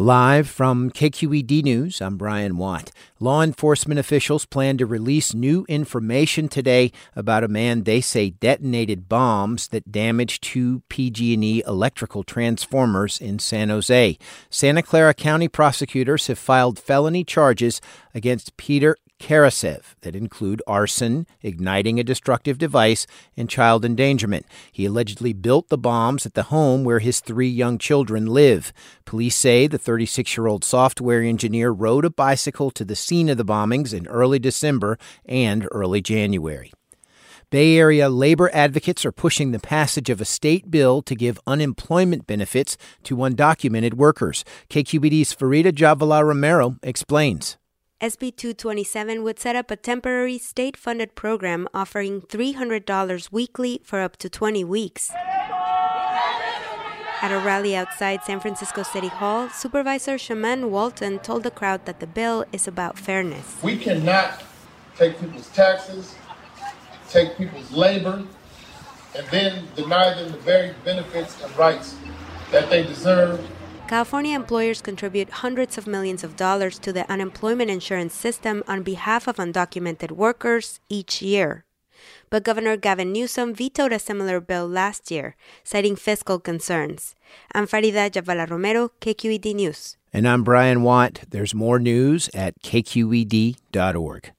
Live from KQED News, I'm Brian Watt. Law enforcement officials plan to release new information today about a man they say detonated bombs that damaged two PG&E electrical transformers in San Jose. Santa Clara County prosecutors have filed felony charges against Peter Karasev that include arson, igniting a destructive device, and child endangerment. He allegedly built the bombs at the home where his three young children live. Police say the 36 year old software engineer rode a bicycle to the scene of the bombings in early December and early January. Bay Area labor advocates are pushing the passage of a state bill to give unemployment benefits to undocumented workers. KQED's Farida Jhabvala Romero explains. SB 227 would set up a temporary state funded program offering $300 weekly for up to 20 weeks. At a rally outside San Francisco City Hall, Supervisor Shamann Walton told the crowd that the bill is about fairness. We cannot take people's taxes, take people's labor, and then deny them the very benefits and rights that they deserve California employers contribute hundreds of millions of dollars to the unemployment insurance system on behalf of undocumented workers each year. But Governor Gavin Newsom vetoed a similar bill last year, citing fiscal concerns. I'm Farida Jhabvala Romero, KQED News. And I'm Brian Watt. There's more news at kqed.org.